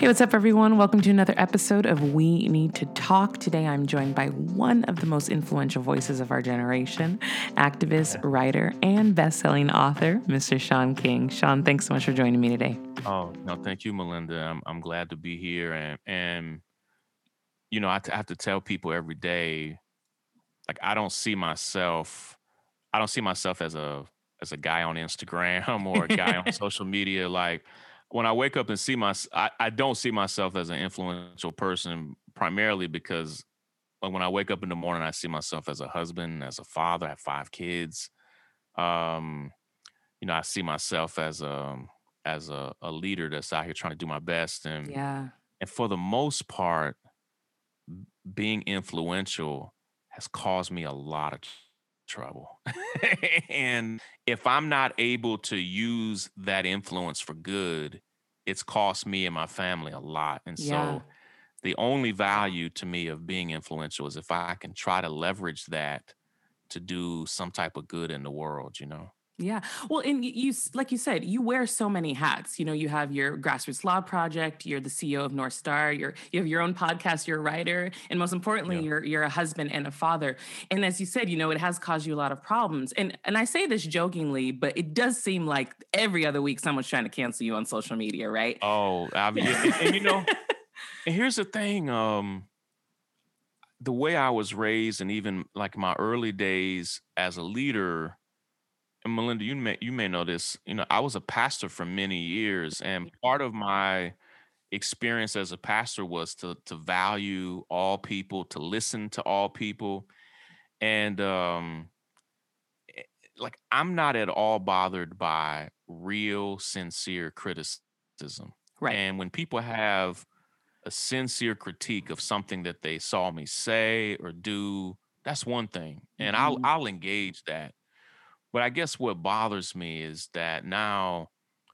Hey, what's up, everyone? Welcome to another episode of We Need to Talk. Today, I'm joined by one of the most influential voices of our generation activist, writer, and best-selling author, Mr. Shaun King. Shaun, thanks so much for joining me today. Oh no, thank you, Malynda. I'm I'm glad to be here, and and you know I t- I have to tell people every day, like I don't see myself, I don't see myself as a as a guy on Instagram or a guy on social media. Like when I wake up and see my, I, I don't see myself as an influential person primarily because when I wake up in the morning, I see myself as a husband, as a father. I have five kids. Um, you know, I see myself as a as a, a leader that's out here trying to do my best, and Yeah. and for the most part, being influential has caused me a lot of trouble. and if I'm not able to use that influence for good, it's cost me and my family a lot. And Yeah. so the only value to me of being influential is if I can try to leverage that to do some type of good in the world, you know? Yeah. Well, and you, like you said, you wear so many hats. You know, you have your grassroots law project. You're the CEO of North Star. You're you have your own podcast. You're a writer, and most importantly, Yeah. you're you're a husband and a father. And as you said, you know, it has caused you a lot of problems. And and I say this jokingly, but it does seem like every other week someone's trying to cancel you on social media, right? Oh, I mean, and, and you know, and here's the thing, um, the way I was raised and even like my early days as a leader, and Malynda, you may you may know this, you know, I was a pastor for many years, and part of my experience as a pastor was to to value all people, to listen to all people. And um eh, like I'm not at all bothered by real sincere criticism. right. And when people have a sincere critique of something that they saw me say or do, that's one thing. And I'll Mhm. I'll engage that. But I guess what bothers me is that now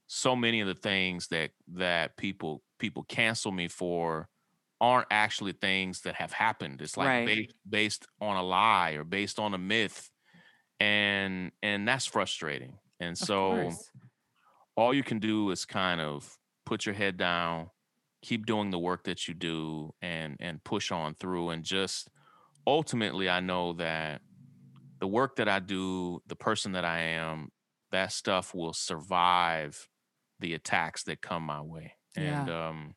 so many of the things that that people people cancel me for aren't actually things that have happened. It's like Right. based based on a lie or based on a myth. And and that's frustrating. And so all you can do is kind of put your head down, keep doing the work that you do and and push on through and just ultimately I know that the work that I do, the person that I am, that stuff will survive the attacks that come my way. And Yeah. um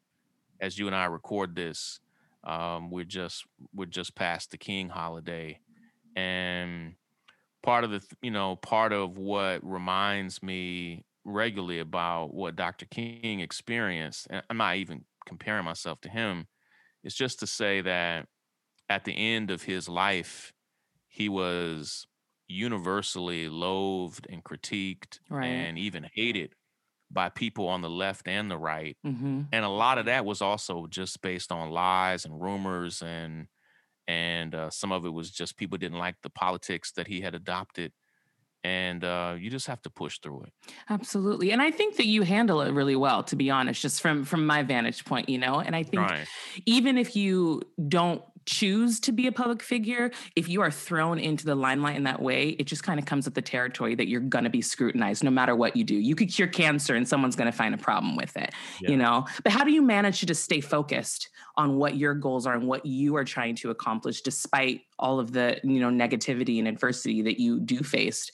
as you and I record this, um we're just we're just past the King holiday and part of the you know part of what reminds me regularly about what Dr. King experienced and I'm not even comparing myself to him is just to say that at the end of his life he was universally loathed and critiqued Right. and even hated by people on the left and the right Mm-hmm. and a lot of that was also just based on lies and rumors and and uh, some of it was just people didn't like the politics that he had adopted and uh, you just have to push through it Absolutely. And I think that you handle it really well, to be honest, just from from my vantage point, you know. And I think right even if you don't choose to be a public figure, if you are thrown into the limelight in that way, it just kind of comes with the territory that you're going to be scrutinized no matter what you do. You could cure cancer and someone's going to find a problem with it, Yeah. you know? But how do you manage to just stay focused on what your goals are and what you are trying to accomplish despite all of the, you know, negativity and adversity that you do face?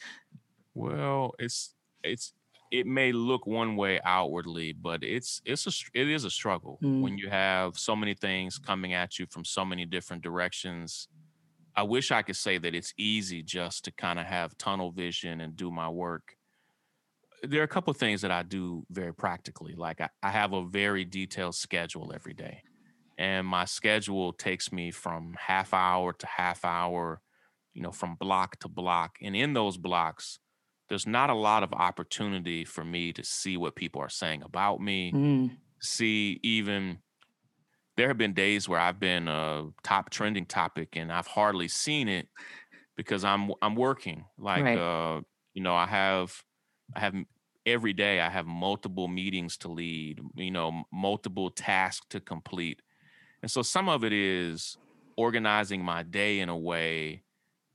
well it's it's it may look one way outwardly but it's it's a it is a struggle Mm. when you have so many things coming at you from so many different directions i wish i could say that it's easy just to kind of have tunnel vision and do my work there are a couple of things that I do very practically. Like I, I have a very detailed schedule every day. And my schedule takes me from half hour to half hour, you know, from block to block. And in those blocks, there's not a lot of opportunity for me to see what people are saying about me, Mm, see even there have been days where I've been a top trending topic and I've hardly seen it because I'm I'm working. Like Right. uh, you know, I have I have every day I have multiple meetings to lead, you know, multiple tasks to complete. And so some of it is organizing my day in a way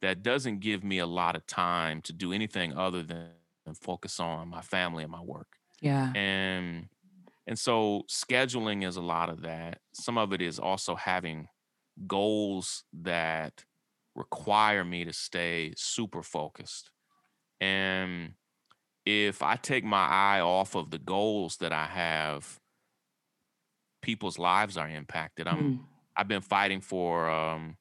that doesn't give me a lot of time to do anything other than focus on my family and my work. yeah. And And so scheduling is a lot of that. Some of it is also having goals that require me to stay super focused. And if I take my eye off of the goals that I have, people's lives are impacted. I'm mm. I've been fighting for um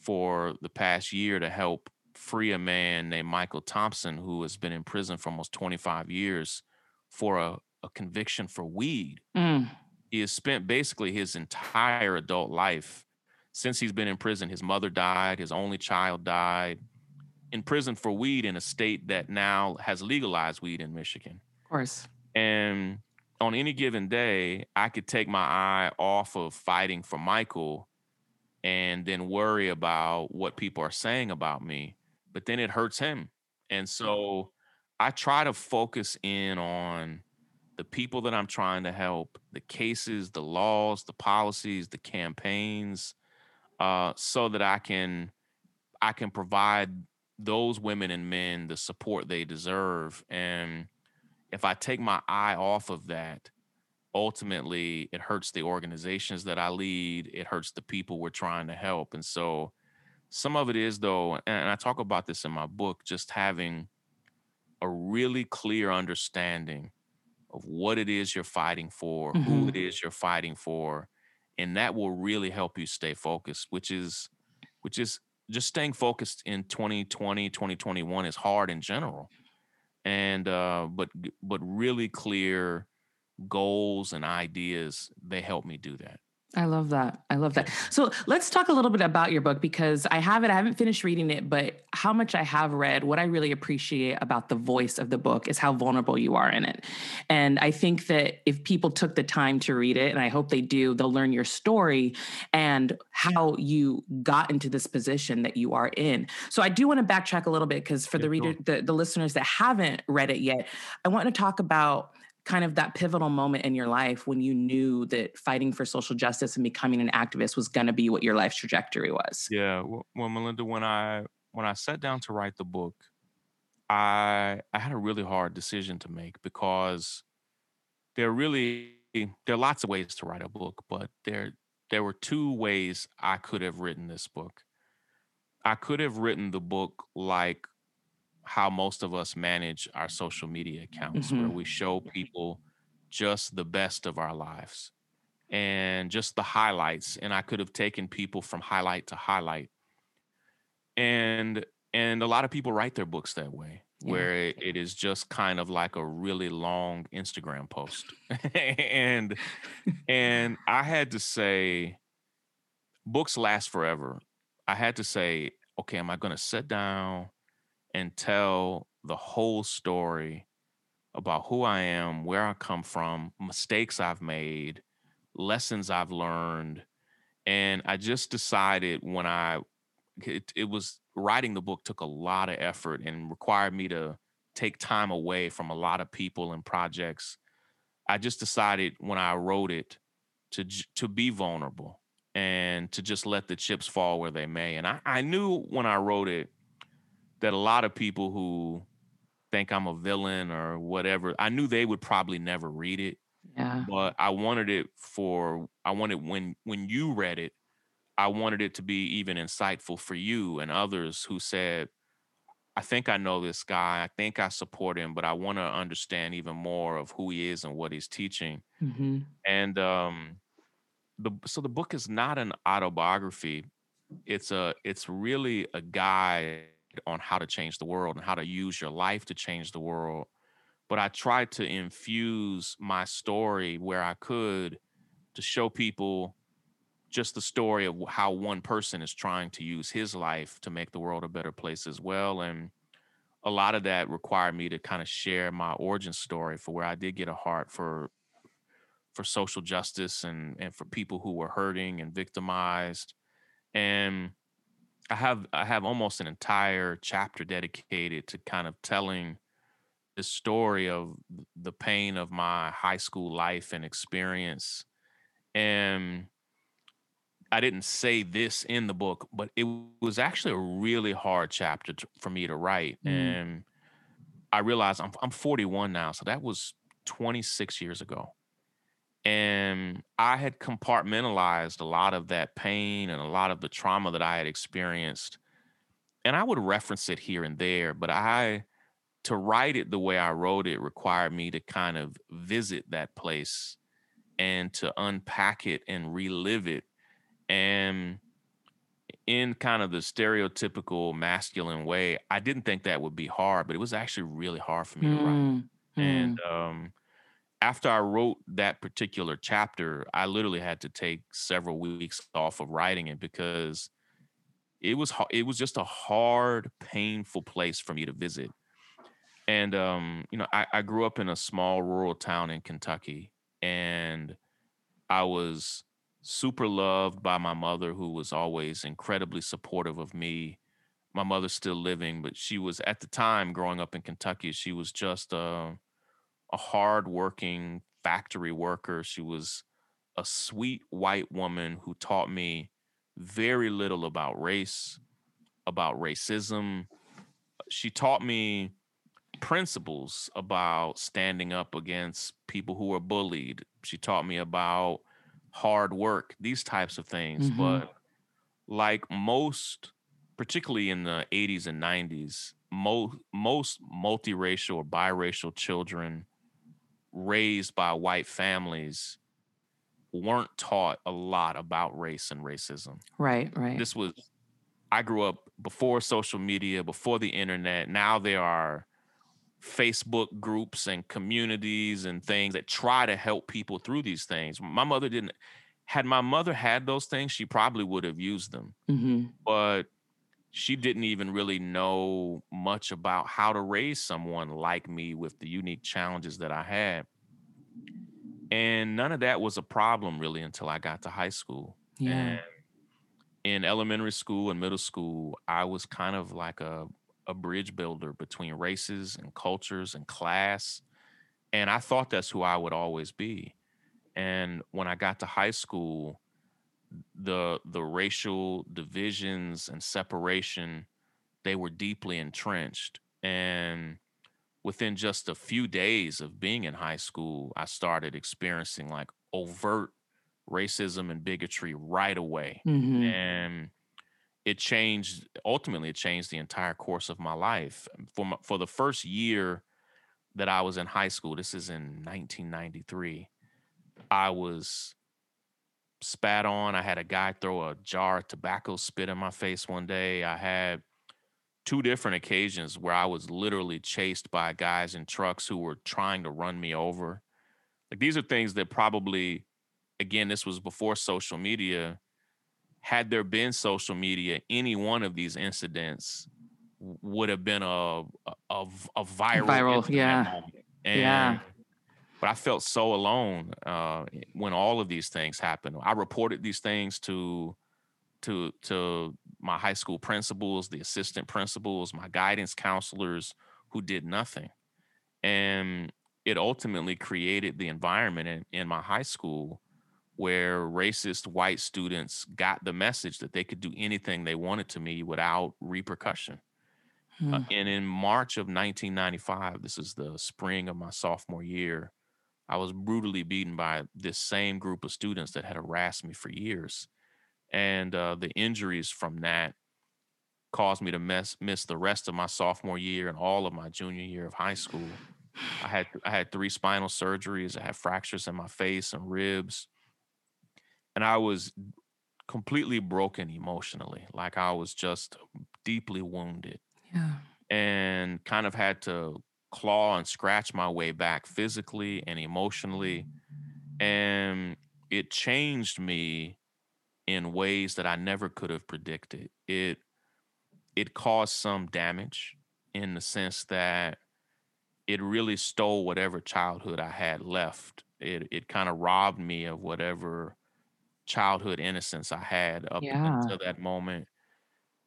for the past year to help free a man named Michael Thompson who has been in prison for almost 25 years for a, a conviction for weed. Mm. He has spent basically his entire adult life since he's been in prison. His mother died, his only child died in prison for weed in a state that now has legalized weed in Michigan. Of course. And on any given day, I could take my eye off of fighting for Michael and then worry about what people are saying about me, but then it hurts him. And so I try to focus in on the people that I'm trying to help, the cases, the laws, the policies, the campaigns, uh, so that I can I can provide those women and men the support they deserve. And if I take my eye off of that, ultimately it hurts the organizations that I lead, it hurts the people we're trying to help. And so some of it is though, and I talk about this in my book, just having a really clear understanding of what it is you're fighting for, mm-hmm. who it mm-hmm. you're fighting for, and that will really help you stay focused, which is which is just staying focused in 2020, 2021 is hard in general. And uh but but really clear goals and ideas, they help me do that. I love that. I love that. So let's talk a little bit about your book because I have it. I haven't finished reading it, but how much I have read, what I really appreciate about the voice of the book is how vulnerable you are in it. And I think that if people took the time to read it, and I hope they do, they'll learn your story and how you got into this position that you are in. So I do want to backtrack a little bit because for yeah, the reader, the, the listeners that haven't read it yet, I want to talk about kind of that pivotal moment in your life when you knew that fighting for social justice and becoming an activist was going to be what your life's trajectory was? Yeah, well, Malynda, when I when I sat down to write the book, I I had a really hard decision to make because there really there are lots of ways to write a book, but there there were two ways I could have written this book. I could have written the book like how most of us manage our social media accounts, mm-hmm. where we show people just the best of our lives and just the highlights. And I could have taken people from highlight to highlight. And and a lot of people write their books that way, yeah. where it, it is just kind of like a really long Instagram post. and and I had to say, books last forever. I had to say, okay, am I going to sit down and tell the whole story about who I am, where I come from, mistakes I've made, lessons I've learned. And I just decided when I, it, it, was writing the book took a lot of effort and required me to take time away from a lot of people and projects. I just decided when I wrote it to to be vulnerable and to just let the chips fall where they may. And I, I knew when I wrote it that a lot of people who think I'm a villain or whatever, I knew they would probably never read it. Yeah. But I wanted it for I wanted when when you read it, I wanted it to be even insightful for you and others who said, I think I know this guy. I think I support him, but I want to understand even more of who he is and what he's teaching. Mm-hmm. And um, the so the book is not an autobiography. It's a it's really a guide on how to change the world and how to use your life to change the world. But I tried to infuse my story where I could to show people just the story of how one person is trying to use his life to make the world a better place as well. And a lot of that required me to kind of share my origin story for where I did get a heart for for social justice and and for people who were hurting and victimized. And I have I have almost an entire chapter dedicated to kind of telling the story of the pain of my high school life and experience. And I didn't say this in the book, but it was actually a really hard chapter to, for me to write. Mm. And I realized I'm I'm 41 now, so that was 26 years ago. And I had compartmentalized a lot of that pain and a lot of the trauma that I had experienced. And I would reference it here and there, but I, to write it the way I wrote it, required me to kind of visit that place and to unpack it and relive it. And in kind of the stereotypical masculine way, I didn't think that would be hard, but it was actually really hard for me to write. Mm, And mm, um, after I wrote that particular chapter, I literally had to take several weeks off of writing it because it was it was just a hard, painful place for me to visit. And um, you know, I, I grew up in a small rural town in Kentucky, and I was super loved by my mother, who was always incredibly supportive of me. My mother's still living, but she was at the time growing up in Kentucky. She was just a, a hardworking factory worker. She was a sweet white woman who taught me very little about race, about racism. She taught me principles about standing up against people who were bullied. She taught me about hard work, these types of things. mm-hmm. But like most, particularly in the 80s and 90s, most most multiracial or biracial children raised by white families weren't taught a lot about race and racism. Right, right. This was I grew up before social media, before the internet. Now there are Facebook groups and communities and things that try to help people through these things. My mother didn't had my mother had those things, she probably would have used them. Mm-hmm. But she didn't even really know much about how to raise someone like me with the unique challenges that I had. And none of that was a problem really until I got to high school. Yeah. And in elementary school and middle school, I was kind of like a, a bridge builder between races and cultures and class. And I thought that's who I would always be. And when I got to high school, the the racial divisions and separation, they were deeply entrenched. And within just a few days of being in high school, I started experiencing like overt racism and bigotry right away. Mm-hmm. And it changed ultimately it changed the entire course of my life. For my, for the first year that I was in high school, this is in 1993, I was spat on. I had a guy throw a jar of tobacco spit in my face one day. I had two different occasions where I was literally chased by guys in trucks who were trying to run me over. Like these are things that probably, again, this was before social media. Had there been social media, any one of these incidents would have been a a, a viral, Viral, yeah. moment. Yeah. But I felt so alone uh, when all of these things happened. I reported these things to to to my high school principals, the assistant principals, my guidance counselors, who did nothing, and it ultimately created the environment in, in my high school where racist white students got the message that they could do anything they wanted to me without repercussion. Uh, Mm. and in March of 1995, this is the spring of my sophomore year, I was brutally beaten by this same group of students that had harassed me for years. And uh, the injuries from that caused me to mess, miss the rest of my sophomore year and all of my junior year of high school. I had I had three spinal surgeries. I had fractures in my face and ribs, and I was completely broken emotionally. Like I was just deeply wounded Yeah. and kind of had to claw and scratch my way back physically and emotionally. And it changed me in ways that I never could have predicted. It it caused some damage in the sense that it really stole whatever childhood I had left. It it kind of robbed me of whatever childhood innocence I had up Yeah. until that moment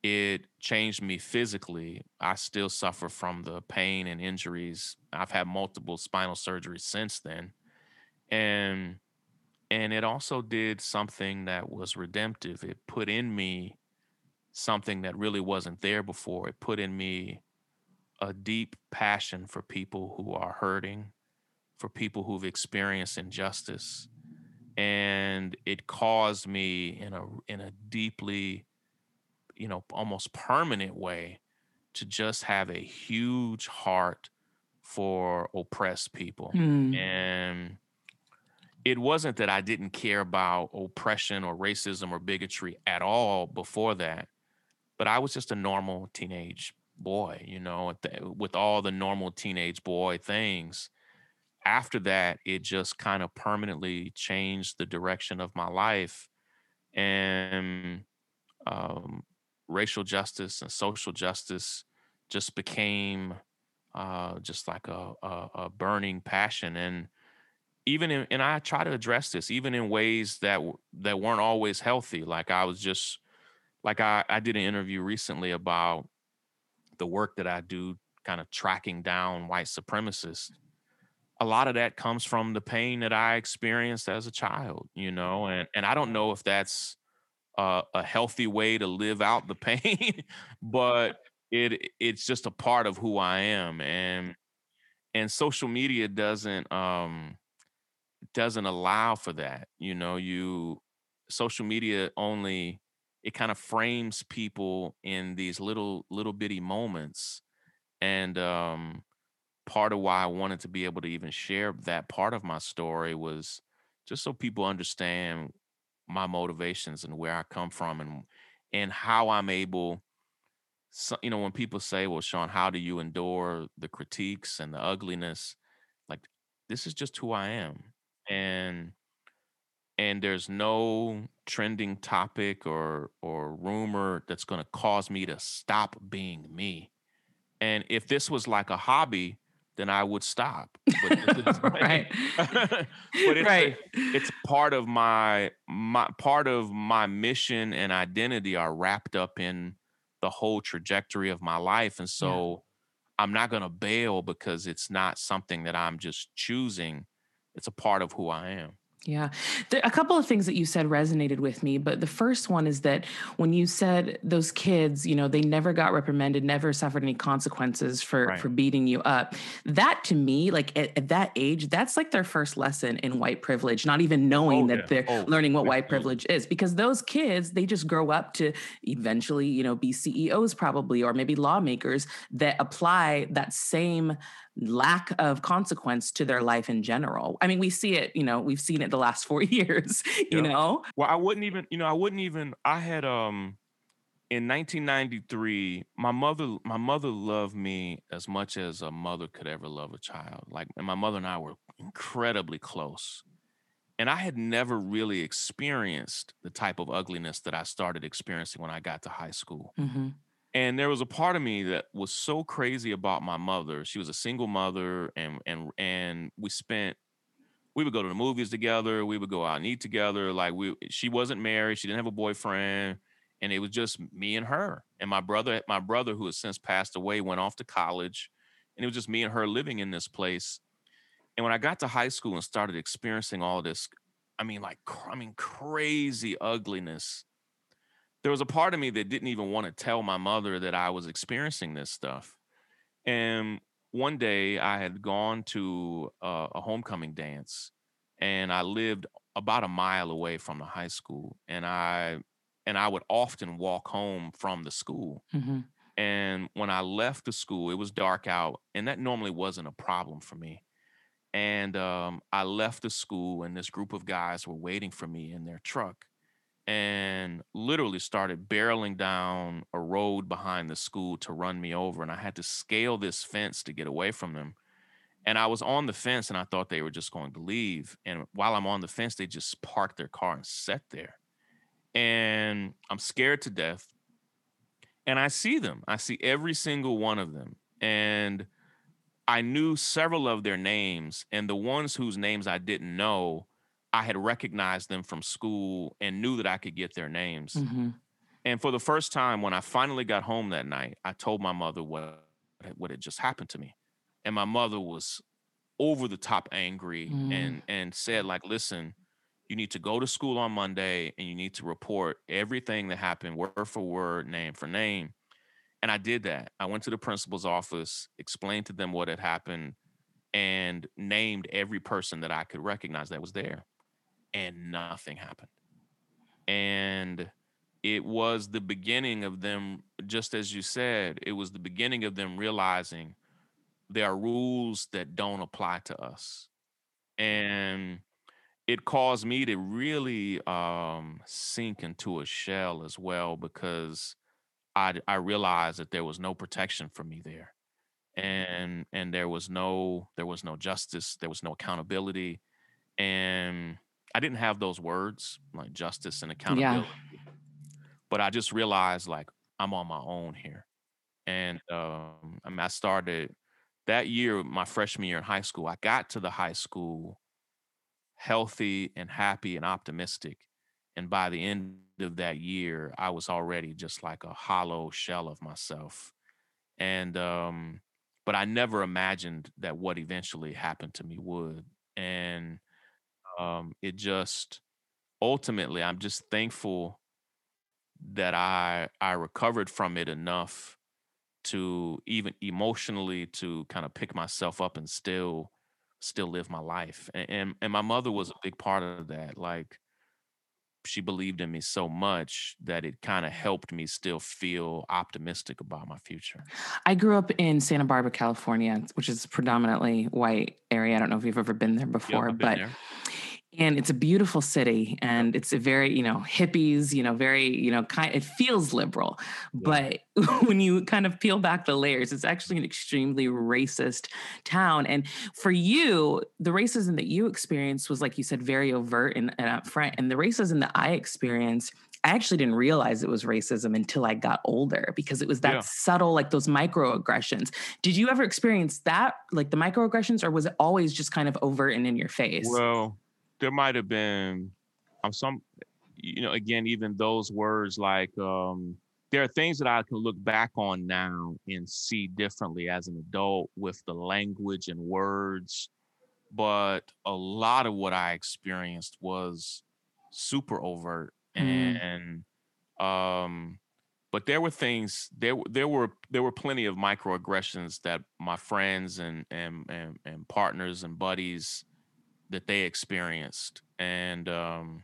it changed me physically. I still suffer from the pain and injuries. I've had multiple spinal surgeries since then. And and it also did something that was redemptive. It put in me something that really wasn't there before. It put in me a deep passion for people who are hurting, for people who've experienced injustice. and it caused me in a in a deeply you know almost permanent way to just have a huge heart for oppressed people Mm. and it wasn't that I didn't care about oppression or racism or bigotry at all before that, but I was just a normal teenage boy, you know, with all the normal teenage boy things. After that, it just kind of permanently changed the direction of my life. And um, racial justice and social justice just became uh, just like a, a, a burning passion. And even in, and I try to address this even in ways that that weren't always healthy. Like I was just like I, I did an interview recently about the work that I do, kind of tracking down white supremacists. A lot of that comes from the pain that I experienced as a child, you know, and and I don't know if that's uh, a healthy way to live out the pain, but it it's just a part of who I am, and and social media doesn't um doesn't allow for that. You know, you social media only it kind of frames people in these little little bitty moments and um part of why I wanted to be able to even share that part of my story was just so people understand my motivations and where I come from and and how I'm able so, you know when people say well Shaun how do you endure the critiques and the ugliness? Like this is just who I am. And and there's no trending topic or or rumor that's going to cause me to stop being me. And if this was like a hobby then I would stop but this right. but it's right. it's part of my my part of my mission and identity are wrapped up in the whole trajectory of my life and so i'm not going to bail because it's not something that i'm just choosing it's a part of who i am Yeah. There, a couple of things that you said resonated with me, but the first one is that when you said those kids, you know, they never got reprimanded, never suffered any consequences for Right. for beating you up. That to me, like at, at that age, that's like their first lesson in white privilege, not even knowing Oh, that yeah. they're Oh, learning what white mm. privilege is because those kids, they just grow up to eventually, you know, be CEOs probably or maybe lawmakers that apply that same lack of consequence to their life in general. I mean, we see it, you know, we've seen it the last four years, you Yep. know? well i wouldn't even you know i wouldn't even i had um in 1993 my mother my mother loved me as much as a mother could ever love a child like and my mother and i were incredibly close and i had never really experienced the type of ugliness that i started experiencing when i got to high school hmm and there was a part of me that was so crazy about my mother she was a single mother and and and we spent we would go to the movies together we would go out and eat together like we she wasn't married she didn't have a boyfriend and it was just me and her and my brother my brother who has since passed away went off to college and it was just me and her living in this place and when i got to high school and started experiencing all this i mean like i mean crazy ugliness there was a part of me that didn't even want to tell my mother that i was experiencing this stuff and one day I had gone to a, a homecoming dance and I lived about a mile away from the high school and I and I would often walk home from the school. hmm And when I left the school, it was dark out and that normally wasn't a problem for me. And um, I left the school and this group of guys were waiting for me in their truck and literally started barreling down a road behind the school to run me over. And I had to scale this fence to get away from them. And I was on the fence and I thought they were just going to leave. And while I'm on the fence, they just parked their car and sat there. And I'm scared to death. And I see them. I see every single one of them. And I knew several of their names. And the ones whose names I didn't know, I had recognized them from school and knew that I could get their names. hmm And for the first time, when I finally got home that night, I told my mother what what had just happened to me, and my mother was over the top angry Mm. and and said like, "Listen, you need to go to school on Monday and you need to report everything that happened, word for word, name for name." And I did that. I went to the principal's office, explained to them what had happened, and named every person that I could recognize that was there. And nothing happened. And it was the beginning of them, just as you said, it was the beginning of them realizing there are rules that don't apply to us. And it caused me to really um, sink into a shell as well because I I realized that there was no protection for me there, and and there was no there was no justice, there was no accountability, and I didn't have those words like justice and accountability, Yeah. but I just realized like I'm on my own here, and um, I mean I started that year, my freshman year in high school. I got to the high school healthy and happy and optimistic. And by the end of that year, I was already just like a hollow shell of myself. And um, but I never imagined that what eventually happened to me would. And um, it just ultimately, I'm just thankful that I I recovered from it enough to even emotionally to kind of pick myself up and still still live my life. And and, and my mother was a big part of that. Like she believed in me so much that it kind of mm-hmm. helped me still feel optimistic about my future. I grew up in Santa Barbara, California, which is a predominantly white area. I don't know if you've ever been there before, been but there. And it's a beautiful city and it's a very you know hippies you know very you know kind it feels liberal Yeah. but when you kind of peel back the layers it's actually an extremely racist town and for you the racism that you experienced was like you said very overt and, and up front and the racism that i experienced I actually didn't realize it was racism until I got older because it was that Yeah. subtle, like those microaggressions. Did you ever experience that, like the microaggressions, or was it always just kind of overt and in your face? Well, there might have been um some you know, again, even those words like um there are things that I can look back on now and see differently as an adult with the language and words. But a lot of what I experienced was super overt Mm. and um but there were things there there were there were plenty of microaggressions that my friends and and and, and partners and buddies that they experienced and um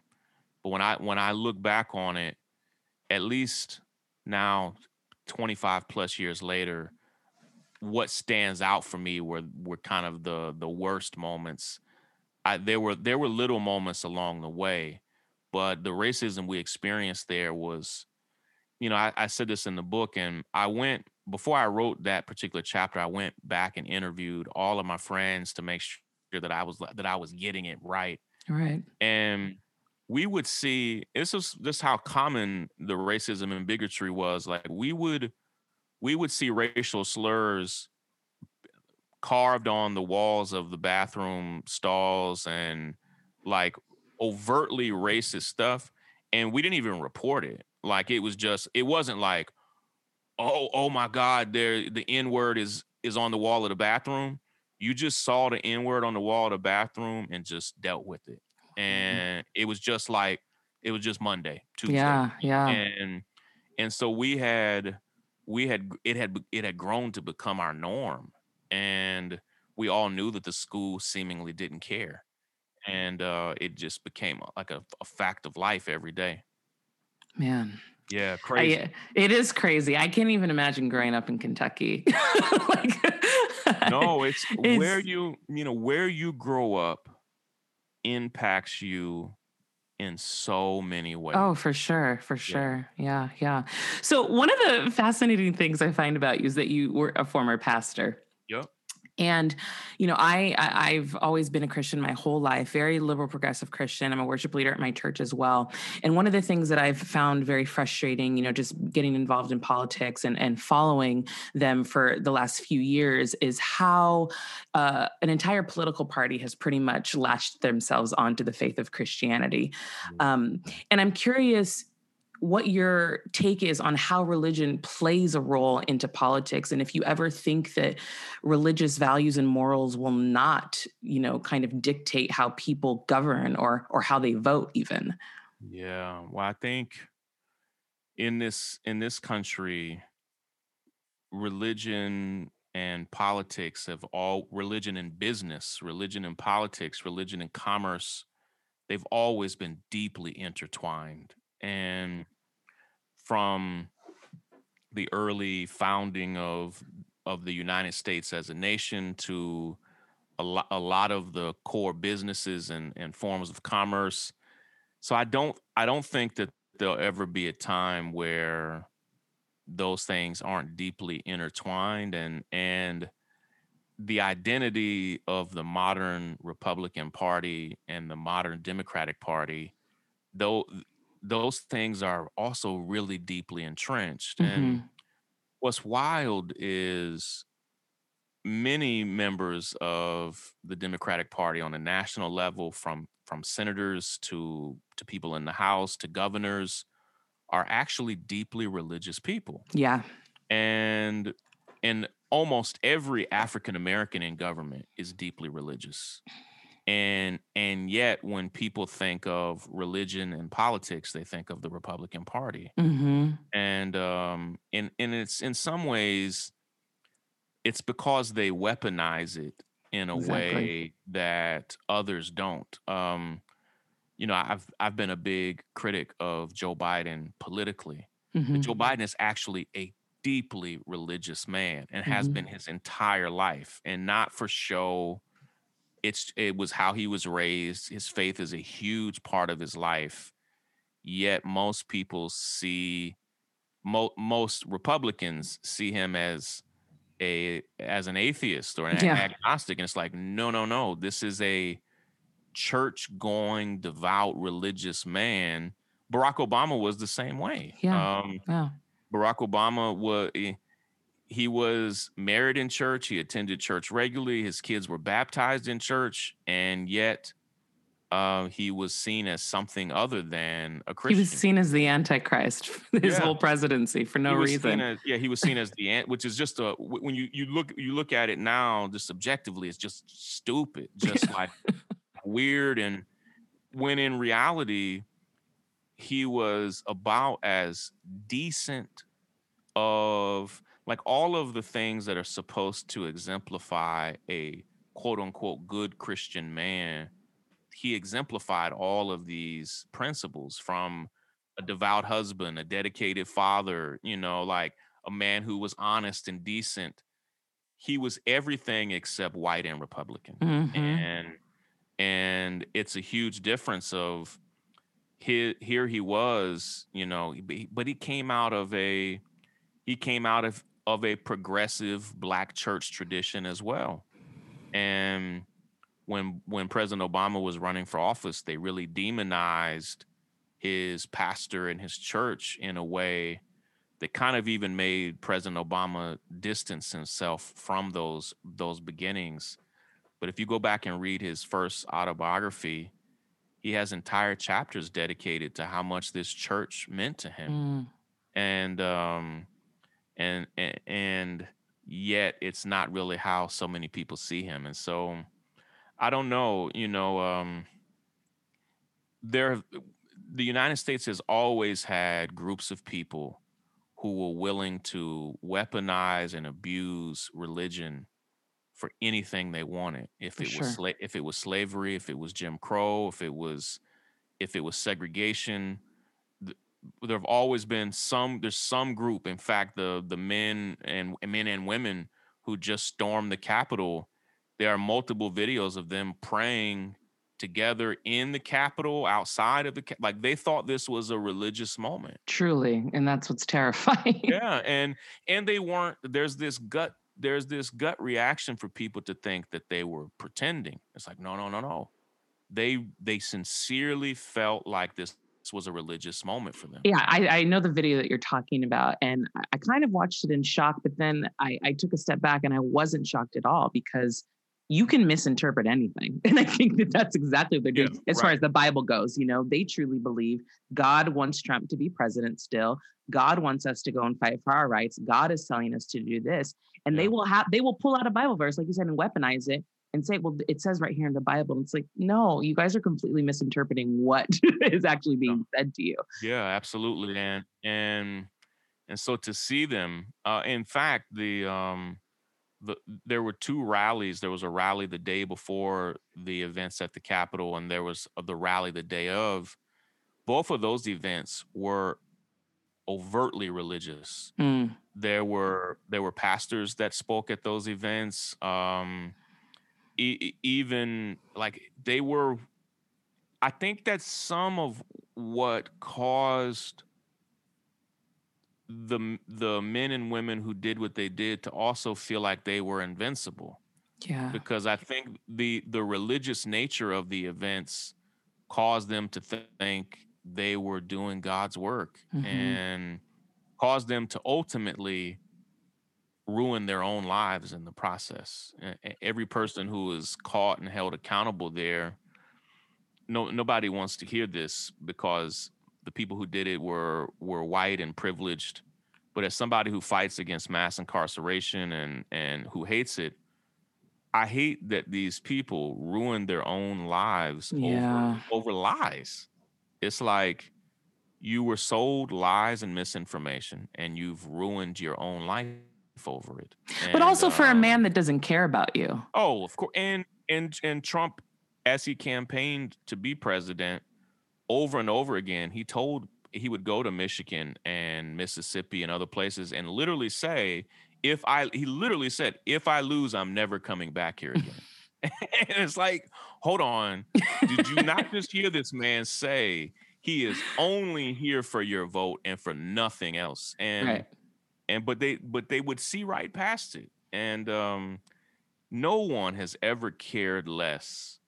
but when i when i look back on it at least now 25 plus years later what stands out for me were were kind of the the worst moments. I, there were there were little moments along the way but the racism we experienced there was you know I, I said this in the book and i went before i wrote that particular chapter i went back and interviewed all of my friends to make sure that i was that i was getting it right. Right. and we would see this is just how common the racism and bigotry was like we would we would see racial slurs carved on the walls of the bathroom stalls and like overtly racist stuff and we didn't even report it. Like it was just it wasn't like oh oh my god there the n word is is on the wall of the bathroom you just saw the n word on the wall of the bathroom and just dealt with it and it was just like it was just monday tuesday Yeah. Yeah. and and so we had we had it had it had grown to become our norm and we all knew that the school seemingly didn't care and uh it just became like a, a fact of life every day Man. yeah crazy I, it is crazy. I can't even imagine growing up in Kentucky. like, no it's, where you you know where you grow up impacts you in so many oh, ways Oh, for sure, for sure. Yeah, yeah. So one of the fascinating things I find about you is that you were a former pastor. And, you know, I, I I've always been a Christian my whole life, very liberal, progressive Christian. I'm a worship leader at my church as well. And one of the things that I've found very frustrating, you know, just getting involved in politics and and following them for the last few years is how uh, an entire political party has pretty much latched themselves onto the faith of Christianity. Um, and I'm curious what your take is on how religion plays a role into politics and if you ever think that religious values and morals will not you know kind of dictate how people govern or or how they vote even Yeah, well, I think in this in this country, religion and politics have all religion and business, religion and politics, religion and commerce they've always been deeply intertwined. And from the early founding of of the United States as a nation to a lot, a lot of the core businesses and, and forms of commerce. So I don't I don't think that there'll ever be a time where those things aren't deeply intertwined and and the identity of the modern Republican Party and the modern Democratic Party, though those things are also really deeply entrenched. Mm-hmm. And what's wild is many members of the Democratic Party on a national level, from from senators to to people in the House to governors, are actually deeply religious people. Yeah. And and almost every African American in government is deeply religious. And and yet when people think of religion and politics, they think of the Republican Party. Mm-hmm. And um and and it's in some ways it's because they weaponize it in a exactly. way that others don't. Um, you know, I've I've been a big critic of Joe Biden politically. Mm-hmm. But Joe Biden is actually a deeply religious man and has mm-hmm. been his entire life, and not for show. It's it was how he was raised. His faith is a huge part of his life. Yet most people see mo- most Republicans see him as a as an atheist or an yeah. agnostic and it's like no no no this is a church going devout religious man barack obama was the same way yeah, um, yeah. barack obama was he was married in church he attended church regularly his kids were baptized in church and yet uh, he was seen as something other than a Christian. He was seen as the Antichrist his yeah. whole presidency for no reason. As, yeah, he was seen as the ant, which is just a when you you look you look at it now, just objectively, it's just stupid, just like weird, and when in reality, he was about as decent of like all of the things that are supposed to exemplify a quote unquote good Christian man he exemplified all of these principles from a devout husband, a dedicated father, you know, like a man who was honest and decent. He was everything except white and Republican. Mm-hmm. And and it's a huge difference of here here he was, you know, but he came out of a he came out of of a progressive black church tradition as well. And when when President Obama was running for office, they really demonized his pastor and his church in a way that kind of even made President Obama distance himself from those those beginnings. But if you go back and read his first autobiography, he has entire chapters dedicated to how much this church meant to him. Mm. And um and and yet it's not really how so many people see him. And so I don't know, you know, um, there the United States has always had groups of people who were willing to weaponize and abuse religion for anything they wanted. If for it sure. was sla- if it was slavery, if it was Jim Crow, if it was if it was segregation, there have always been some. There's some group. In fact, the the men and men and women who just stormed the Capitol there are multiple videos of them praying together in the Capitol, outside of the like they thought this was a religious moment. Truly, and that's what's terrifying. yeah, and and they weren't. There's this gut. There's this gut reaction for people to think that they were pretending. It's like no, no, no, no. They they sincerely felt like this was a religious moment for them. Yeah, I, I know the video that you're talking about, and I kind of watched it in shock, but then I, I took a step back and I wasn't shocked at all because you can misinterpret anything. And I think that that's exactly what they're doing yeah, as right. far as the Bible goes. You know, they truly believe God wants Trump to be president still. God wants us to go and fight for our rights. God is telling us to do this. And yeah. they will have, they will pull out a Bible verse, like you said, and weaponize it and say, well, it says right here in the Bible. And it's like, no, you guys are completely misinterpreting what is actually being said to you. Yeah, absolutely. And, and, and so to see them, uh, in fact, the, um, the there were two rallies. There was a rally the day before the events at the Capitol, and there was the rally the day of. Both of those events were overtly religious. Mm. There were there were pastors that spoke at those events. Um, e- even like they were. I think that some of what caused the the men and women who did what they did to also feel like they were invincible Yeah. because I think the the religious nature of the events caused them to think they were doing God's work Mhm. and caused them to ultimately ruin their own lives in the process. Every person who was caught and held accountable there, no nobody wants to hear this because the people who did it were were white and privileged. But as somebody who fights against mass incarceration and and who hates it, I hate that these people ruin their own lives Yeah. over over lies. It's like you were sold lies and misinformation, and you've ruined your own life over it. But And, also for a um, man that doesn't care about you. Oh, of course. And and and Trump, as he campaigned to be president, over and over again, he told he would go to Michigan and Mississippi and other places and literally say, if I he literally said, if I lose, I'm never coming back here again. and it's like, hold on. Did you not just hear this man say he is only here for your vote and for nothing else? And Right. And but they but they would see right past it and um no one has ever cared less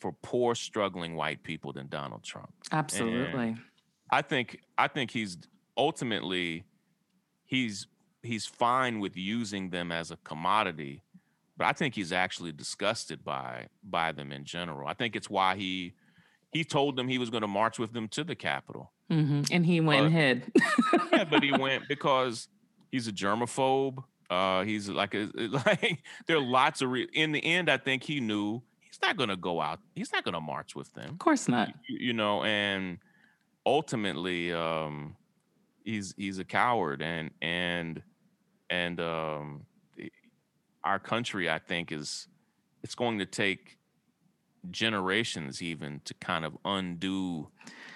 for poor struggling white people than donald trump Absolutely. i think i think he's ultimately he's he's fine with using them as a commodity but i think he's actually disgusted by by them in general i think it's why he he told them he was going to march with them to the capitol hmm And he went and Uh, hid. yeah, but he went because he's a germaphobe. Uh, he's like a, like there are lots of re- in the end. I think he knew he's not going to go out. He's not going to march with them. of course not. You, you know, and ultimately, um, he's he's a coward, and and and um, our country, I think, is it's going to take generations even to kind of undo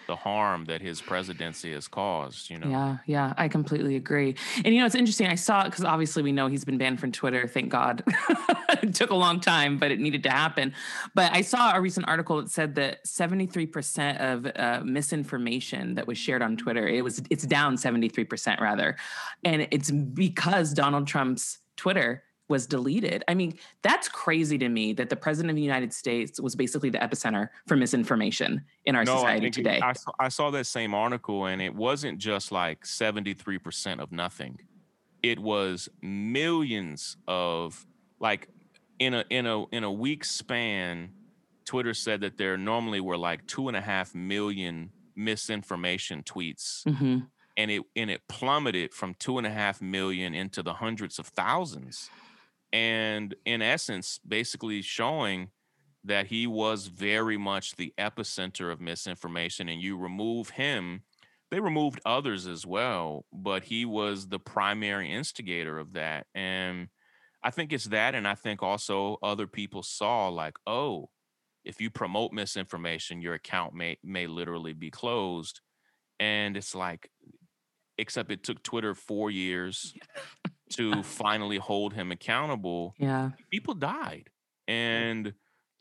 the harm that his presidency has caused. You know. Yeah, yeah, I completely agree. And you know, it's interesting. I saw it because obviously we know he's been banned from Twitter. Thank God. it took a long time, but it needed to happen. But I saw a recent article that said that 73% of uh, misinformation that was shared on Twitter, it was it's down 73% rather. And it's because Donald Trump's Twitter was deleted. I mean, that's crazy to me that the president of the United States was basically the epicenter for misinformation in our society think it- today. I saw, I saw that same article, and it wasn't just like 73% of nothing. It was millions of like in a in a in a week span. Twitter said that there normally were like two and a half million misinformation tweets, hmm and it and it plummeted from two and a half million into the hundreds of thousands. And in essence, basically showing that he was very much the epicenter of misinformation and you remove him they removed others as well but he was the primary instigator of that and i think it's that and i think also other people saw like oh if you promote misinformation your account may may literally be closed and it's like except it took twitter 4 years to finally hold him accountable Yeah. people died and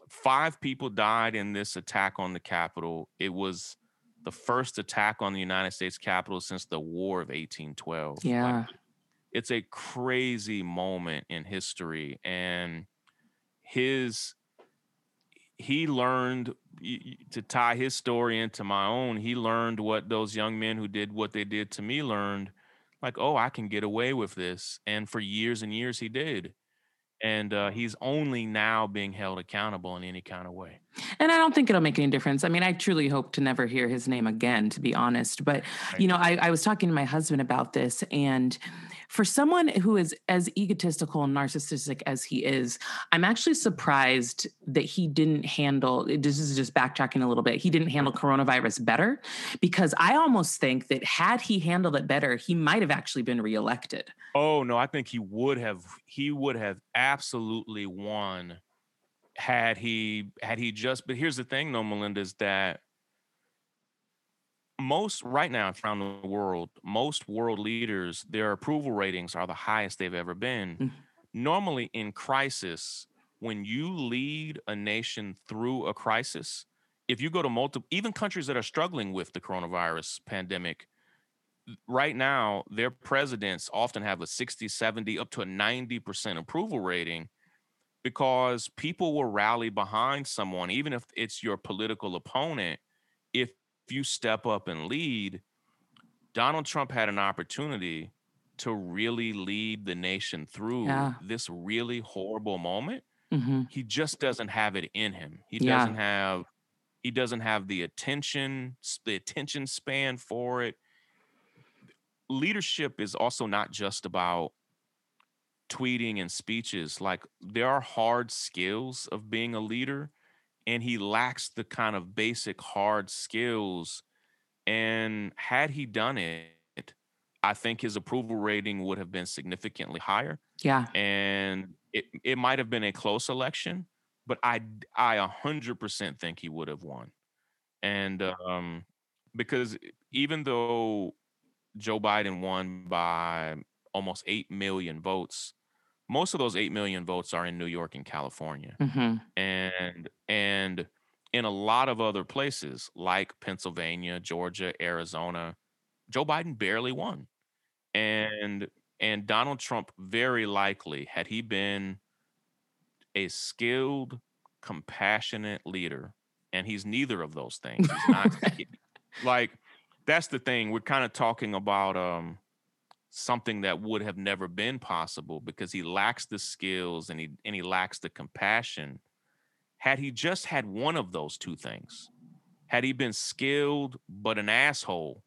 five people died in this attack on the capitol it was the first attack on the united states capitol since the war of 1812 Like, Yeah. it's a crazy moment in history and his he learned to tie his story into my own he learned what those young men who did what they did to me learned like oh i can get away with this and for years and years he did and uh, he's only now being held accountable in any kind of way And I don't think it'll make any difference. I mean, I truly hope to never hear his name again, to be honest. But, you know, I, I was talking to my husband about this, and for someone who is as egotistical and narcissistic as he is, I'm actually surprised that he didn't handle this is just backtracking a little bit. He didn't handle coronavirus better because I almost think that had he handled it better, he might have actually been reelected. Oh no, I think he would have he would have absolutely won had he had he just but here's the thing though, Malynda, is that most right now around the world, most world leaders, their approval ratings are the highest they've ever been. Mm-hmm. Normally in crisis, when you lead a nation through a crisis, if you go to multiple even countries that are struggling with the coronavirus pandemic, right now their presidents often have a 60, 70, up to a 90% approval rating because people will rally behind someone, even if it's your political opponent, if you step up and lead, Donald Trump had an opportunity to really lead the nation through yeah. this really horrible moment. Mm-hmm. He just doesn't have it in him. He yeah. doesn't have he doesn't have the attention the attention span for it. Leadership is also not just about tweeting and speeches. Like there are hard skills of being a leader and he lacks the kind of basic hard skills. And had he done it, I think his approval rating would have been significantly higher. Yeah. And it, it might have been a close election, but I I 100% think he would have won. And um because even though Joe Biden won by almost 8 million votes, most of those 8 million votes are in New York and California. Mm-hmm. And and in a lot of other places like Pennsylvania, Georgia, Arizona, Joe Biden barely won. And and Donald Trump very likely had he been a skilled, compassionate leader, and he's neither of those things. He's not like that's the thing. We're kind of talking about um something that would have never been possible because he lacks the skills and he and he lacks the compassion. Had he just had one of those two things had he been skilled but an asshole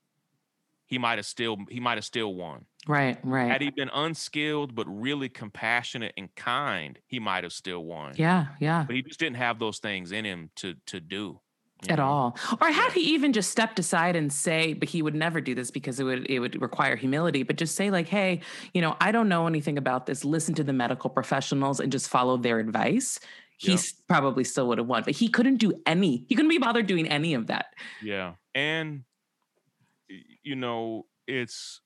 he might have still he might have still won. Right right. Had he been unskilled but really compassionate and kind he might have still won. Yeah yeah. But he just didn't have those things in him to to do at all. Or had he even just stepped aside and say but he would never do this because it would it would require humility but just say like hey you know i don't know anything about this. Listen to the medical professionals and just follow their advice. He probably still would have won but he couldn't do any he couldn't be bothered doing any of that. Yeah. And you know it's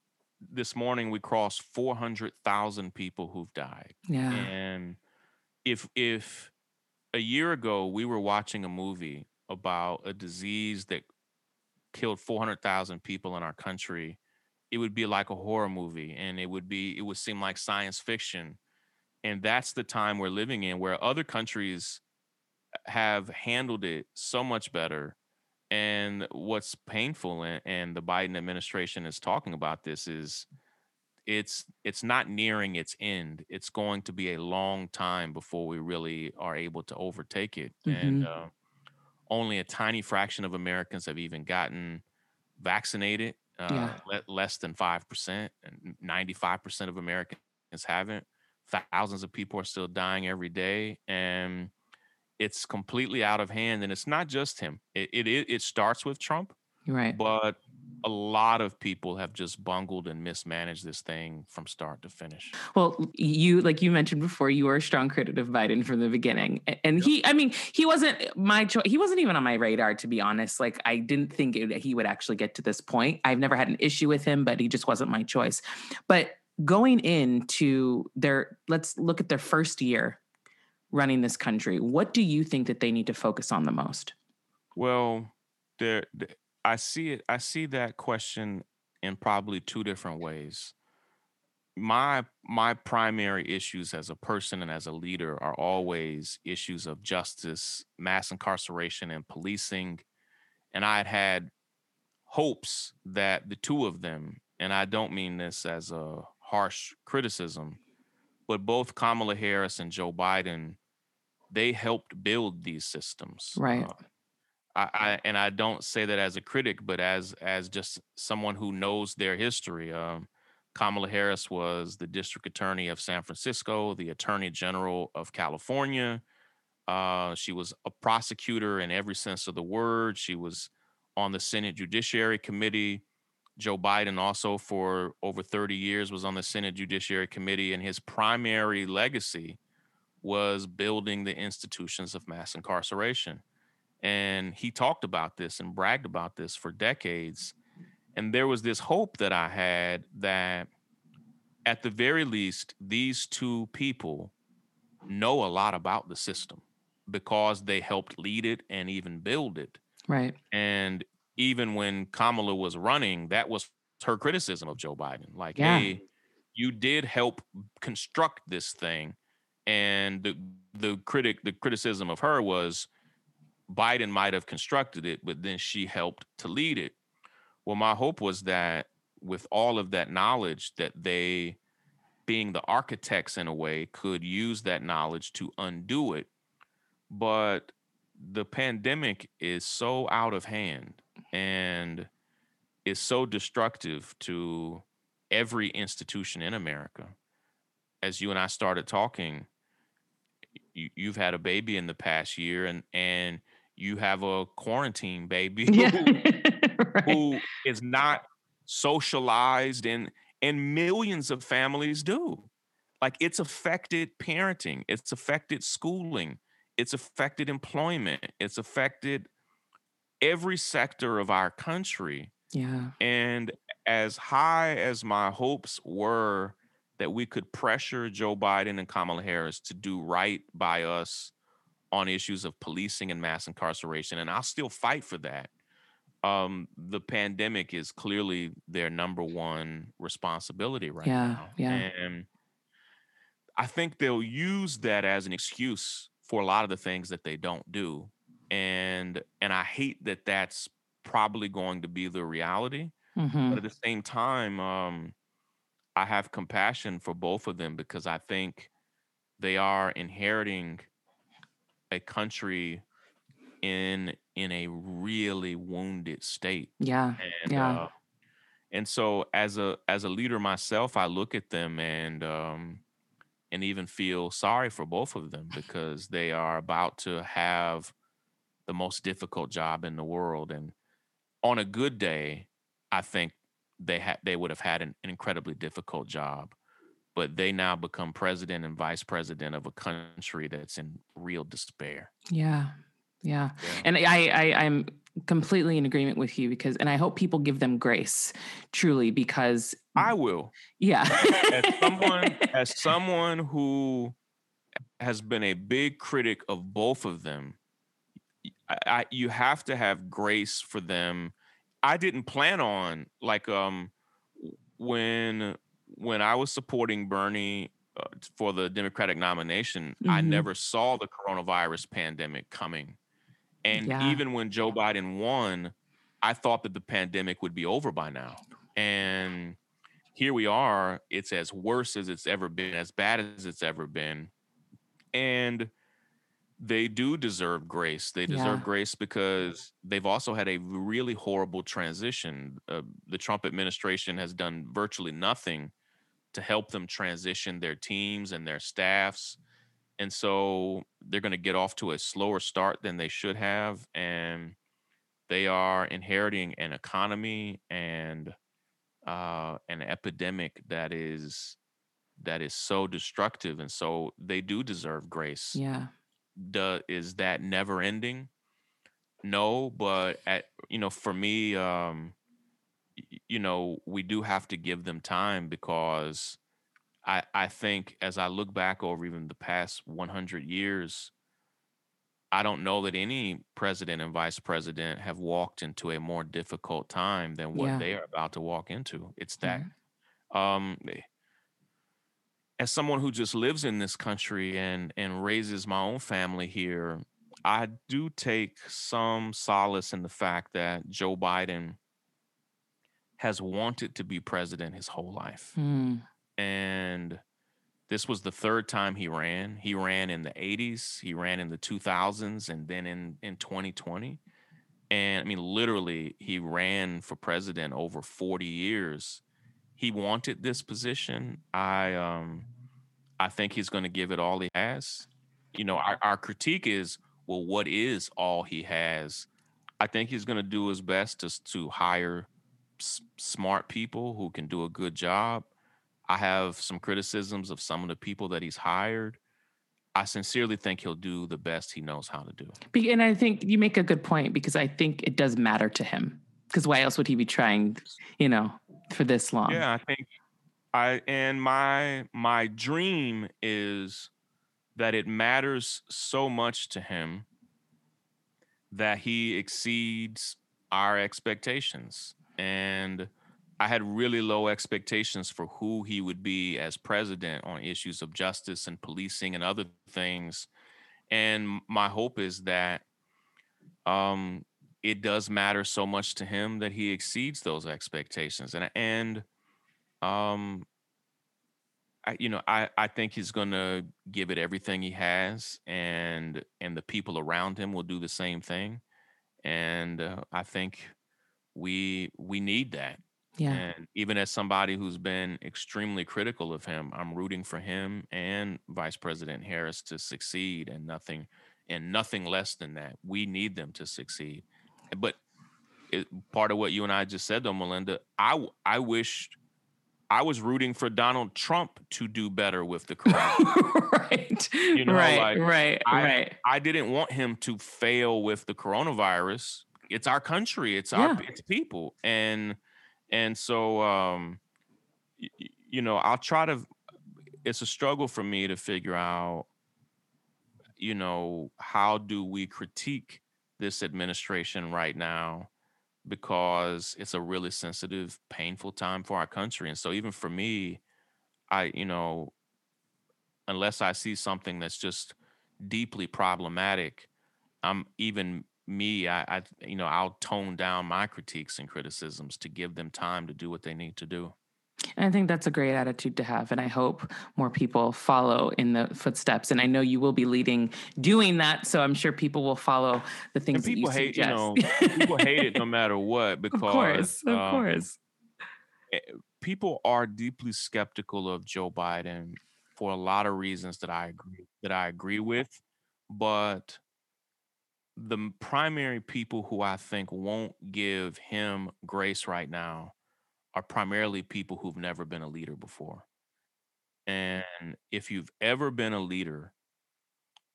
this morning we crossed 400,000 people who've died. Yeah. And if if a year ago we were watching a movie about a disease that killed 400,000 people in our country, it would be like a horror movie and it would be it would seem like science fiction. And that's the time we're living in where other countries have handled it so much better. And what's painful and, and the Biden administration is talking about this is it's it's not nearing its end. It's going to be a long time before we really are able to overtake it. Mm-hmm. And uh, only a tiny fraction of Americans have even gotten vaccinated. Uh, yeah. le- less than five percent, and ninety-five percent of Americans haven't. Thousands of people are still dying every day, and it's completely out of hand. And it's not just him. It it it starts with Trump, right? But a lot of people have just bungled and mismanaged this thing from start to finish. Well, you like you mentioned before, you were a strong critic of Biden from the beginning, and yep. he, I mean, he wasn't my choice. He wasn't even on my radar, to be honest. Like I didn't think it, he would actually get to this point. I've never had an issue with him, but he just wasn't my choice. But going into their, let's look at their first year running this country. What do you think that they need to focus on the most? Well, there I see it. I see that question in probably two different ways. My my primary issues as a person and as a leader are always issues of justice, mass incarceration, and policing. And I had had hopes that the two of them, and I don't mean this as a harsh criticism, but both Kamala Harris and Joe Biden, they helped build these systems. Right. Uh, I, and I don't say that as a critic, but as as just someone who knows their history. Um, Kamala Harris was the district attorney of San Francisco, the attorney general of California. Uh, she was a prosecutor in every sense of the word. She was on the Senate Judiciary Committee. Joe Biden also for over 30 years was on the Senate Judiciary Committee, and his primary legacy was building the institutions of mass incarceration. And he talked about this and bragged about this for decades. And there was this hope that I had that at the very least, these two people know a lot about the system because they helped lead it and even build it. Right. And even when Kamala was running, that was her criticism of Joe Biden. Like, Yeah. hey, you did help construct this thing. And the the critic, the criticism of her was Biden might have constructed it, but then she helped to lead it. Well, my hope was that with all of that knowledge, that they, being the architects in a way, could use that knowledge to undo it. But the pandemic is so out of hand and is so destructive to every institution in America. As you and I started talking, you, you've had a baby in the past year and and you have a quarantine baby Yeah. who, right. who is not socialized and and millions of families do like it's affected parenting it's affected schooling it's affected employment it's affected every sector of our country Yeah. and as high as my hopes were that we could pressure Joe Biden and Kamala Harris to do right by us on issues of policing and mass incarceration, and I'll still fight for that. Um, the pandemic is clearly their number one responsibility right Yeah, now. yeah. And I think they'll use that as an excuse for a lot of the things that they don't do. And and I hate that that's probably going to be the reality hmm but at the same time um i have compassion for both of them because i think they are inheriting a country in in a really wounded state Yeah. and Yeah. uh and so as a as a leader myself i look at them and um and even feel sorry for both of them because they are about to have the most difficult job in the world and on a good day i think they had they would have had an, an incredibly difficult job but they now become president and vice president of a country that's in real despair Yeah. Yeah. Yeah. And I, I I'm completely in agreement with you because and I hope people give them grace truly because i will yeah. as someone as someone who has been a big critic of both of them I, I, you have to have grace for them i didn't plan on like um when when i was supporting bernie uh, for the democratic nomination i Mhm. never saw the coronavirus pandemic coming and Yeah. even when joe biden won i thought that the pandemic would be over by now and here we are it's as worse as it's ever been as bad as it's ever been and they do deserve grace they deserve Yeah. grace because they've also had a really horrible transition uh, the trump administration has done virtually nothing to help them transition their teams and their staffs and so they're going to get off to a slower start than they should have and they are inheriting an economy and uh, an epidemic that is that is so destructive and so they do deserve grace yeah. Duh, is that never ending no but at you know for me um you know we do have to give them time because i i think as i look back over even the past 100 years i don't know that any president and vice president have walked into a more difficult time than what Yeah. they are about to walk into it's that Right. um eh, as someone who just lives in this country and and raises my own family here i do take some solace in the fact that joe biden has wanted to be president his whole life Mm. and this was the third time he ran he ran in the 80s he ran in the 2000s and then in in 2020 and i mean literally he ran for president over 40 years he wanted this position. I um I think he's going to give it all he has. You know, our, our critique is, well, what is all he has? I think he's going to do his best to to hire s- smart people who can do a good job. I have some criticisms of some of the people that he's hired. I sincerely think he'll do the best he knows how to do. And I think you make a good point because I think it does matter to him. Because why else would he be trying, you know, for this long? Yeah, I think I and my my dream is that it matters so much to him that he exceeds our expectations. And I had really low expectations for who he would be as president on issues of justice and policing and other things. And my hope is that um, it does matter so much to him that he exceeds those expectations. And and um, I, you know, I, I think he's going to give it everything he has, and and the people around him will do the same thing. And uh, I think we we need that. Yeah. And even as somebody who's been extremely critical of him, I'm rooting for him and Vice President Harris to succeed and nothing and nothing less than that. We need them to succeed. But it, part of what you and I just said though, Malynda, I I wished I was rooting for Donald Trump to do better with the coronavirus. right. You know, right, like, right, I- right. I didn't want him to fail with the coronavirus. It's our country. It's our it's people. And and so um y- you know, I'll try to it's a struggle for me to figure out you know, how do we critique this administration right now because it's a really sensitive, painful time for our country. And so even for me, I, you know, unless I see something that's just deeply problematic, I'm even me, I, I you know, I'll tone down my critiques and criticisms to give them time to do what they need to do. And I think that's a great attitude to have. And I hope more people follow in the footsteps. And I know you will be leading doing that. So I'm sure people will follow the things And that you hate, you suggest. know, people hate it no matter what because of course. Of um, course. people are deeply skeptical of Joe Biden for a lot of reasons that I agree that I agree with, but the primary people who I think won't give him grace right now are primarily people who've never been a leader before. And if you've ever been a leader,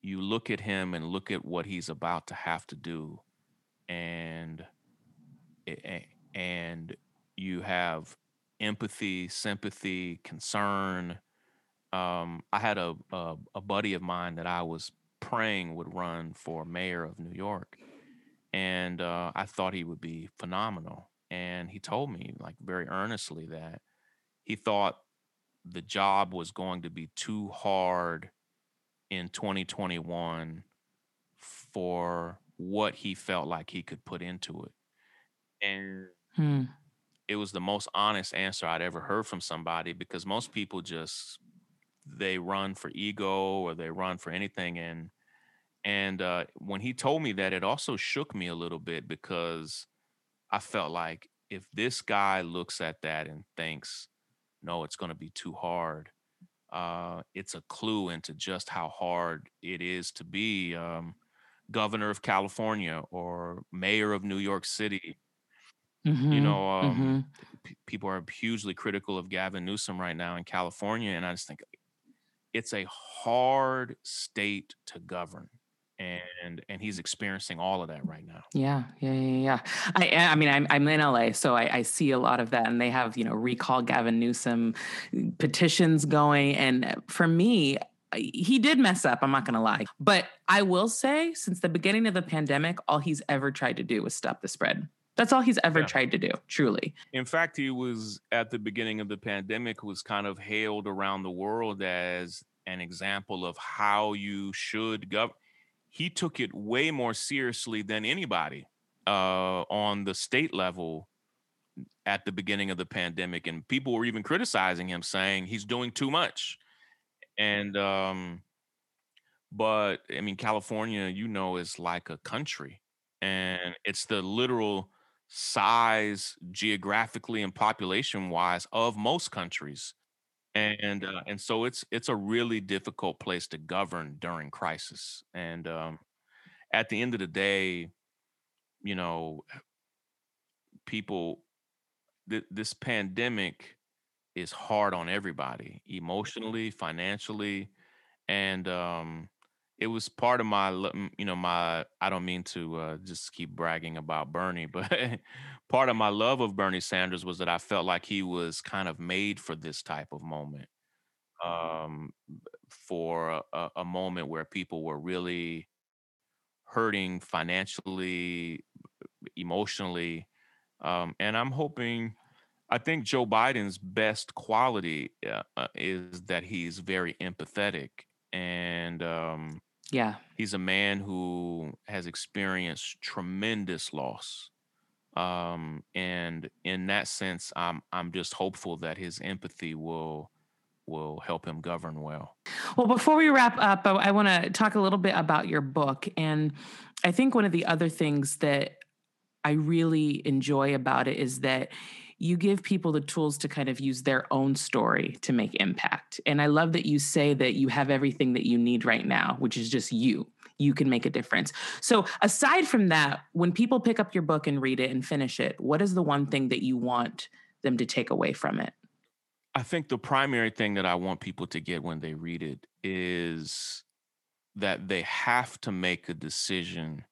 you look at him and look at what he's about to have to do and and you have empathy, sympathy, concern. Um, I had a, a a buddy of mine that I was praying would run for mayor of New York, and uh, I thought he would be phenomenal. And he told me, like very earnestly, that he thought the job was going to be too hard in 2021 for what he felt like he could put into it. And Hmm. it was the most honest answer I'd ever heard from somebody because most people just they run for ego or they run for anything and and uh, when he told me that it also shook me a little bit because I felt like if this guy looks at that and thinks no it's going to be too hard uh, it's a clue into just how hard it is to be um, governor of California or mayor of New York City you Mhm, know, um, mhm. p- people are hugely critical of Gavin Newsom right now in California, and I just think it's a hard state to govern, and and he's experiencing all of that right now. Yeah, yeah, yeah, yeah. I, I mean, I'm I'm in LA, so I, I see a lot of that, and they have you know recall Gavin Newsom uh, petitions going, and uh, for me, he did mess up. I'm not gonna lie, but I will say, since the beginning of the pandemic, all he's ever tried to do was stop the spread. That's all he's ever Yeah. tried to do, truly. In fact, he was at the beginning of the pandemic was kind of hailed around the world as an example of how you should govern. He took it way more seriously than anybody uh, on the state level at the beginning of the pandemic, and people were even criticizing him, saying he's doing too much. And um, but I mean, California, you know, is like a country, and it's the literal size geographically and population wise of most countries and uh, and so it's it's a really difficult place to govern during crisis and um, at the end of the day you know people th- this pandemic is hard on everybody emotionally financially and um it was part of my you know my i don't mean to uh, just keep bragging about bernie but part of my love of bernie sanders was that i felt like he was kind of made for this type of moment um, for a, a moment where people were really hurting financially emotionally um, and i'm hoping i think joe biden's best quality uh, uh is that he's very empathetic and um, yeah. He's a man who has experienced tremendous loss. Um, and in that sense, I'm I'm just hopeful that his empathy will will help him govern well. Well, before we wrap up, I, I want to talk a little bit about your book. And I think one of the other things that I really enjoy about it is that you give people the tools to kind of use their own story to make impact. And I love that you say that you have everything that you need right now, which is just you. You can make a difference. So, aside from that, when people pick up your book and read it and finish it, what is the one thing that you want them to take away from it? I think the primary thing that I want people to get when they read it is that they have to make a decision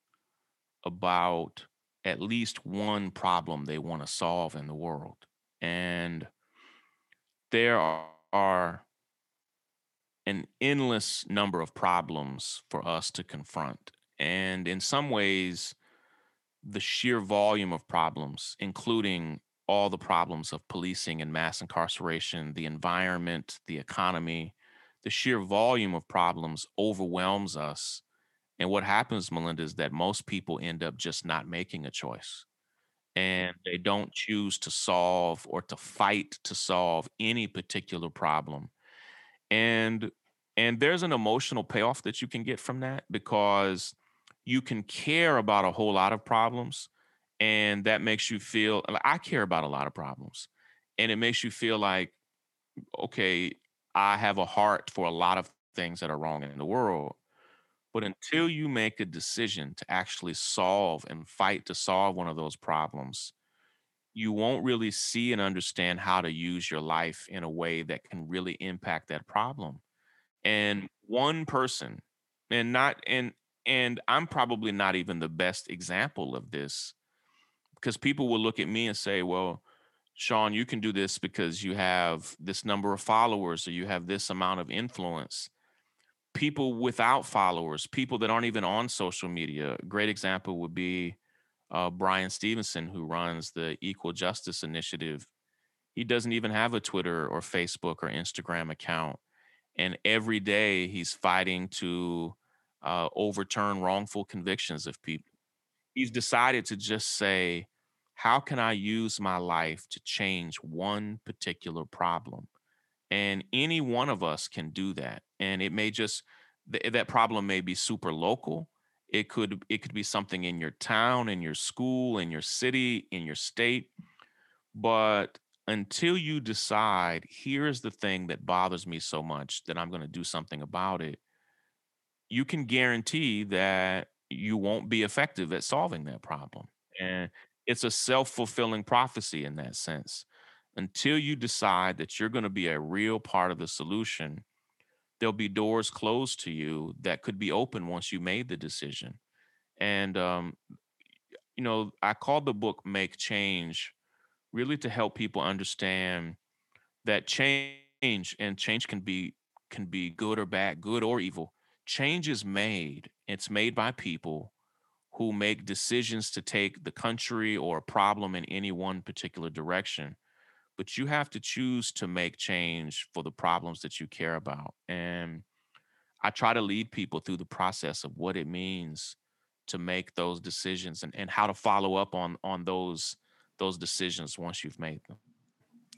about at least one problem they want to solve in the world. And there are an endless number of problems for us to confront. And in some ways, the sheer volume of problems, including all the problems of policing and mass incarceration, the environment, the economy, the sheer volume of problems overwhelms us and what happens, Malynda, is that most people end up just not making a choice. And they don't choose to solve or to fight to solve any particular problem. And and there's an emotional payoff that you can get from that because you can care about a whole lot of problems and that makes you feel like I care about a lot of problems and it makes you feel like okay, I have a heart for a lot of things that are wrong in the world but until you make a decision to actually solve and fight to solve one of those problems, you won't really see and understand how to use your life in a way that can really impact that problem. And one person, and not and and I'm probably not even the best example of this because people will look at me and say, "Well, Shaun, you can do this because you have this number of followers or you have this amount of influence." People without followers, people that aren't even on social media. A great example would be uh, Bryan Stevenson, who runs the Equal Justice Initiative. He doesn't even have a Twitter or Facebook or Instagram account. And every day he's fighting to uh, overturn wrongful convictions of people. He's decided to just say, how can I use my life to change one particular problem? And any one of us can do that and it may just th- eh, that problem may be super local it could it could be something in your town in your school in your city in your state but until you decide here's the thing that bothers me so much that i'm going to do something about it you can guarantee that you won't be effective at solving that problem and it's a self-fulfilling prophecy in that sense until you decide that you're going to be a real part of the solution, there'll be doors closed to you that could be open once you made the decision. And, um, you know, I called the book Make Change really to help people understand that change and change can be can be good or bad, good or evil. Change is made. It's made by people who make decisions to take the country or a problem in any one particular direction but you have to choose to make change for the problems that you care about. And I try to lead people through the process of what it means to make those decisions and, and how to follow up on on those those decisions once you've made them.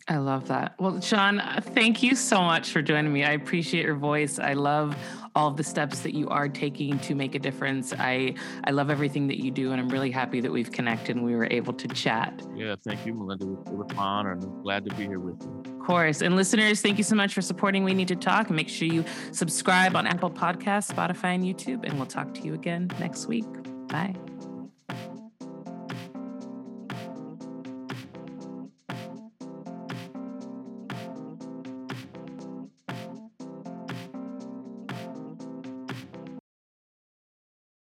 I love that. Well, Shaun, uh, thank you so much for joining me. I appreciate your voice. I love all of the steps that you are taking to make a difference. I I love everything that you do, and I'm really happy that we've connected and we were able to chat. Yeah, thank you, Malynda. It was an honor, and I'm glad to be here with you. Of course. And listeners, thank you so much for supporting We Need to Talk. Make sure you subscribe on Apple Podcasts, Spotify, and YouTube, and we'll talk to you again next week. Bye.